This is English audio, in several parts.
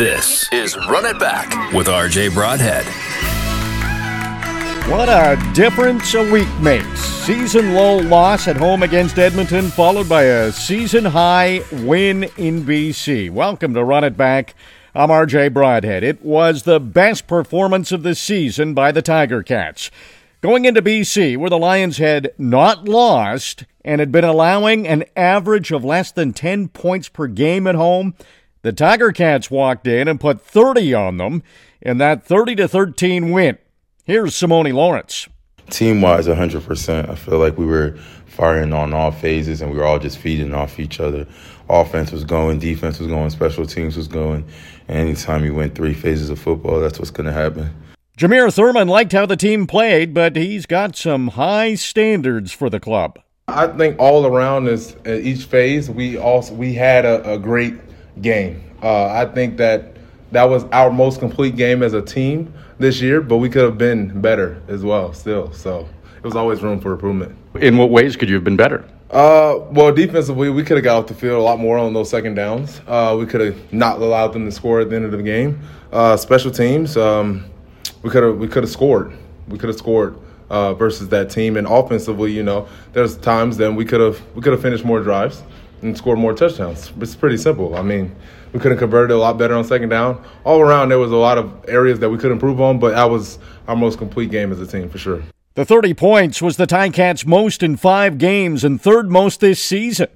This is Run It Back with RJ Broadhead. What a difference a week makes. Season low loss at home against Edmonton, followed by a season high win in BC. Welcome to Run It Back. I'm RJ Broadhead. It was the best performance of the season by the Tiger Cats. Going into BC, where the Lions had not lost and had been allowing an average of less than 10 points per game at home, the Tiger Cats walked in and put 30 on them in that 30 to 13 win. Here's Simoni Lawrence. Team wise, 100%. I feel like we were firing on all phases and we were all just feeding off each other. Offense was going, defense was going, special teams was going. And anytime you win three phases of football, that's what's going to happen. Jameer Thurman liked how the team played, but he's got some high standards for the club. I think all around this, each phase, we also we had a, a great game. Uh, I think that that was our most complete game as a team this year, but we could have been better as well still. So it was always room for improvement. In what ways could you have been better? Uh, well, defensively, we could have got off the field a lot more on those second downs. Uh, we could have not allowed them to score at the end of the game. Uh, special teams, um, we could have we could have scored. We could have scored uh, versus that team. And offensively, you know, there's times then we could have we could have finished more drives and scored more touchdowns. It's pretty simple. I mean, we could have converted a lot better on second down. All around, there was a lot of areas that we could improve on, but that was our most complete game as a team for sure. The 30 points was the Ticats' most in five games and third most this season.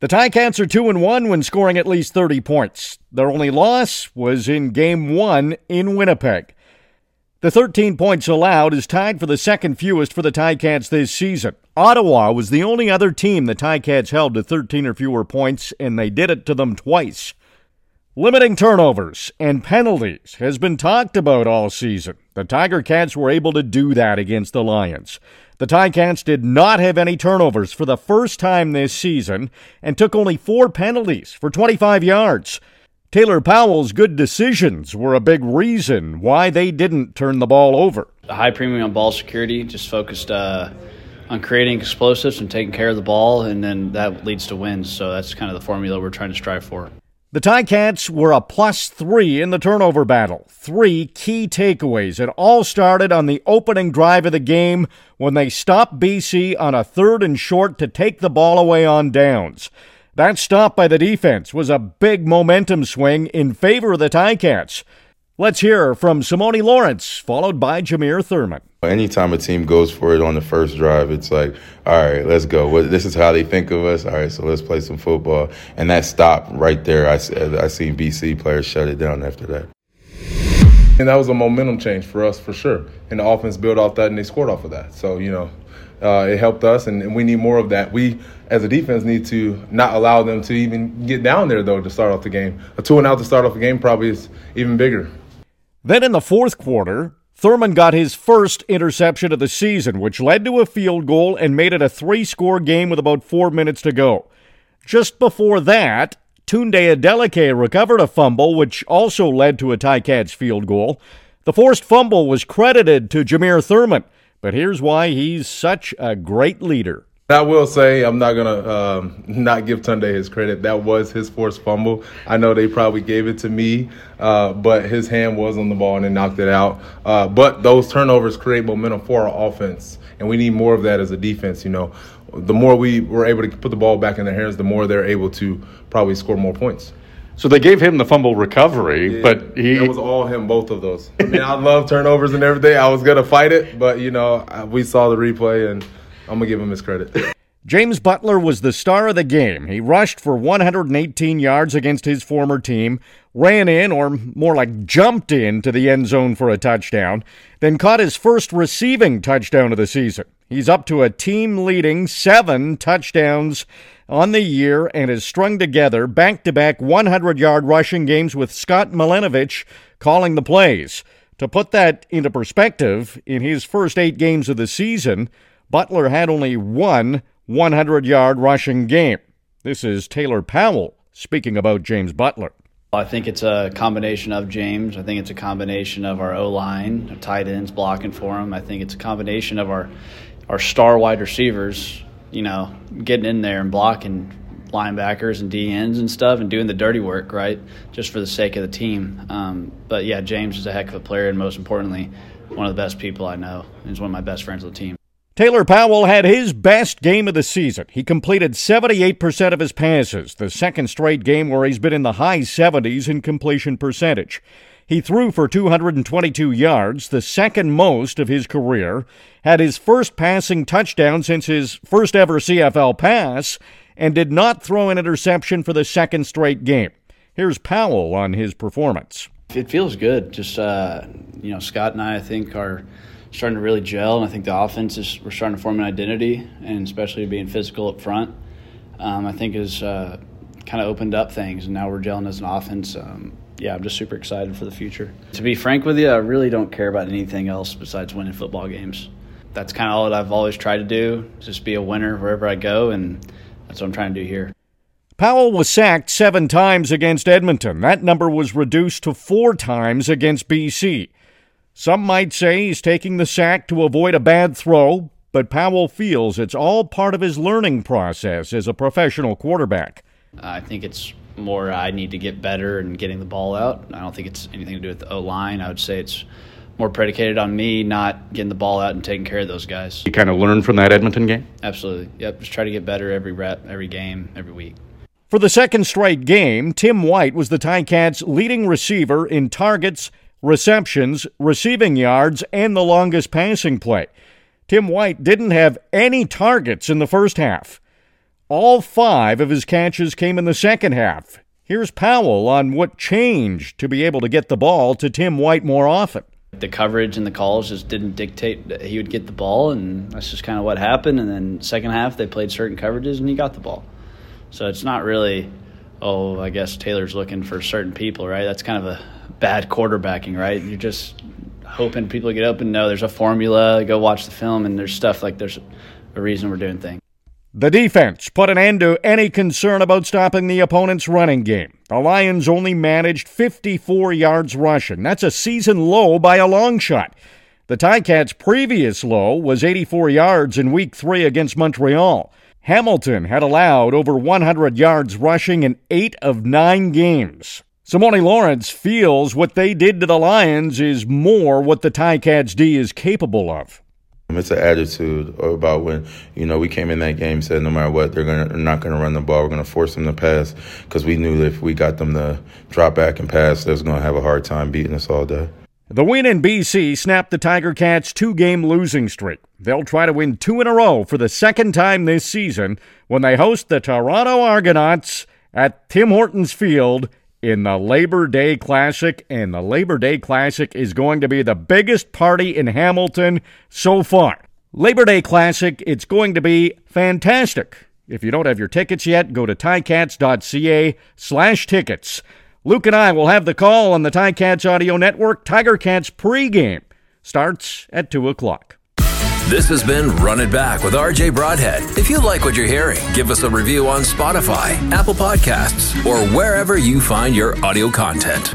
The Ticats are 2 and 1 when scoring at least 30 points. Their only loss was in game 1 in Winnipeg. The 13 points allowed is tied for the second fewest for the Ticats this season. Ottawa was the only other team the Ticats held to 13 or fewer points, and they did it to them twice. Limiting turnovers and penalties has been talked about all season. The Tiger Cats were able to do that against the Lions. The Ticats did not have any turnovers for the first time this season and took only four penalties for 25 yards. Taylor Powell's good decisions were a big reason why they didn't turn the ball over. The high premium on ball security just focused uh, on creating explosives and taking care of the ball, and then that leads to wins. So that's kind of the formula we're trying to strive for. The Ticats were a plus three in the turnover battle. Three key takeaways. It all started on the opening drive of the game when they stopped BC on a third and short to take the ball away on downs. That stop by the defense was a big momentum swing in favor of the Ticats. Let's hear from Simoni Lawrence, followed by Jameer Thurman. Anytime a team goes for it on the first drive, it's like, all right, let's go. This is how they think of us. All right, so let's play some football. And that stop right there, I, I seen BC players shut it down after that. And that was a momentum change for us for sure. And the offense built off that and they scored off of that. So, you know, uh, it helped us, and, and, we need more of that. We, as a defense, need to not allow them to even get down there, though, to start off the game. A two and out to start off the game probably is even bigger. Then in the fourth quarter, Thurman got his first interception of the season, which led to a field goal and made it a three score game with about four minutes to go. Just before that, Tunde Adeleke recovered a fumble, which also led to a Ticats field goal. The forced fumble was credited to Jameer Thurman. But here's why he's such a great leader. I will say I'm not gonna um, not give Tunde his credit. That was his forced fumble. I know they probably gave it to me, uh, but his hand was on the ball and it knocked it out. Uh, but those turnovers create momentum for our offense, and we need more of that as a defense. You know, the more we were able to put the ball back in their hands, the more they're able to probably score more points. So they gave him the fumble recovery, yeah, but he it was all him, both of those. I mean, I love turnovers and everything. I was gonna fight it, but you know, we saw the replay, and I'm gonna give him his credit. James Butler was the star of the game. He rushed for 118 yards against his former team, ran in, or more like jumped in, to the end zone for a touchdown, then caught his first receiving touchdown of the season. He's up to a team leading seven touchdowns on the year and has strung together back to back 100 yard rushing games with Scott Milanovich calling the plays. To put that into perspective, in his first eight games of the season, Butler had only one 100 yard rushing game. This is Taylor Powell speaking about James Butler. I think it's a combination of James. I think it's a combination of our O line, tight ends blocking for him. I think it's a combination of our our star wide receivers you know, getting in there and blocking linebackers and DBs and stuff and doing the dirty work, right? Just for the sake of the team. Um, but yeah, James is a heck of a player, and most importantly, one of the best people I know. He's one of my best friends on the team. Taylor Powell had his best game of the season. He completed 78% of his passes, the second straight game where he's been in the high 70s in completion percentage. He threw for 222 yards, the second most of his career, had his first passing touchdown since his first ever CFL pass, and did not throw an interception for the second straight game. Here's Powell on his performance. It feels good. Just, uh, you know, Scott and I, I think, are starting to really gel, and I think the offense is we're starting to form an identity, and especially being physical up front, um, I think has uh, kind of opened up things, and now we're gelling as an offense. Um, yeah, I'm just super excited for the future. To be frank with you, I really don't care about anything else besides winning football games. That's kind of all that I've always tried to do, just be a winner wherever I go, and that's what I'm trying to do here. Powell was sacked seven times against Edmonton. That number was reduced to four times against BC. Some might say he's taking the sack to avoid a bad throw, but Powell feels it's all part of his learning process as a professional quarterback. I think it's more I need to get better and getting the ball out. I don't think it's anything to do with the O line. I would say it's more predicated on me not getting the ball out and taking care of those guys. You kind of learned from that Edmonton game? Absolutely. Yep. Just try to get better every rep, every game, every week. For the second straight game, Tim White was the Ticats' leading receiver in targets receptions, receiving yards, and the longest passing play. Tim White didn't have any targets in the first half. All five of his catches came in the second half. Here's Powell on what changed to be able to get the ball to Tim White more often. The coverage and the calls just didn't dictate that he would get the ball, and that's just kind of what happened. And then second half, they played certain coverages, and he got the ball. So it's not really, oh, I guess Taylor's looking for certain people, right? That's kind of a bad quarterbacking, right? You're just hoping people get open. No, there's a formula. Go watch the film, and there's stuff like there's a reason we're doing things. The defense put an end to any concern about stopping the opponent's running game. The Lions only managed 54 yards rushing. That's a season low by a long shot. The Ticats' previous low was 84 yards in Week 3 against Montreal. Hamilton had allowed over 100 yards rushing in eight of nine games. Simoni Lawrence feels what they did to the Lions is more what the Ticats D is capable of. It's an attitude about when you know we came in that game said no matter what they're gonna they're not gonna run the ball we're gonna force them to pass because we knew that if we got them to drop back and pass they was gonna have a hard time beating us all day. The win in BC snapped the Tiger Cats' two game losing streak. They'll try to win two in a row for the second time this season when they host the Toronto Argonauts at Tim Hortons Field in the Labor Day Classic, and the Labor Day Classic is going to be the biggest party in Hamilton so far. Labor Day Classic, it's going to be fantastic. If you don't have your tickets yet, go to ticats.ca slash tickets. Luke and I will have the call on the Ticats Audio Network. Tiger Cats pregame starts at 2 o'clock. This has been Run It Back with RJ Broadhead. If you like what you're hearing, give us a review on Spotify, Apple Podcasts, or wherever you find your audio content.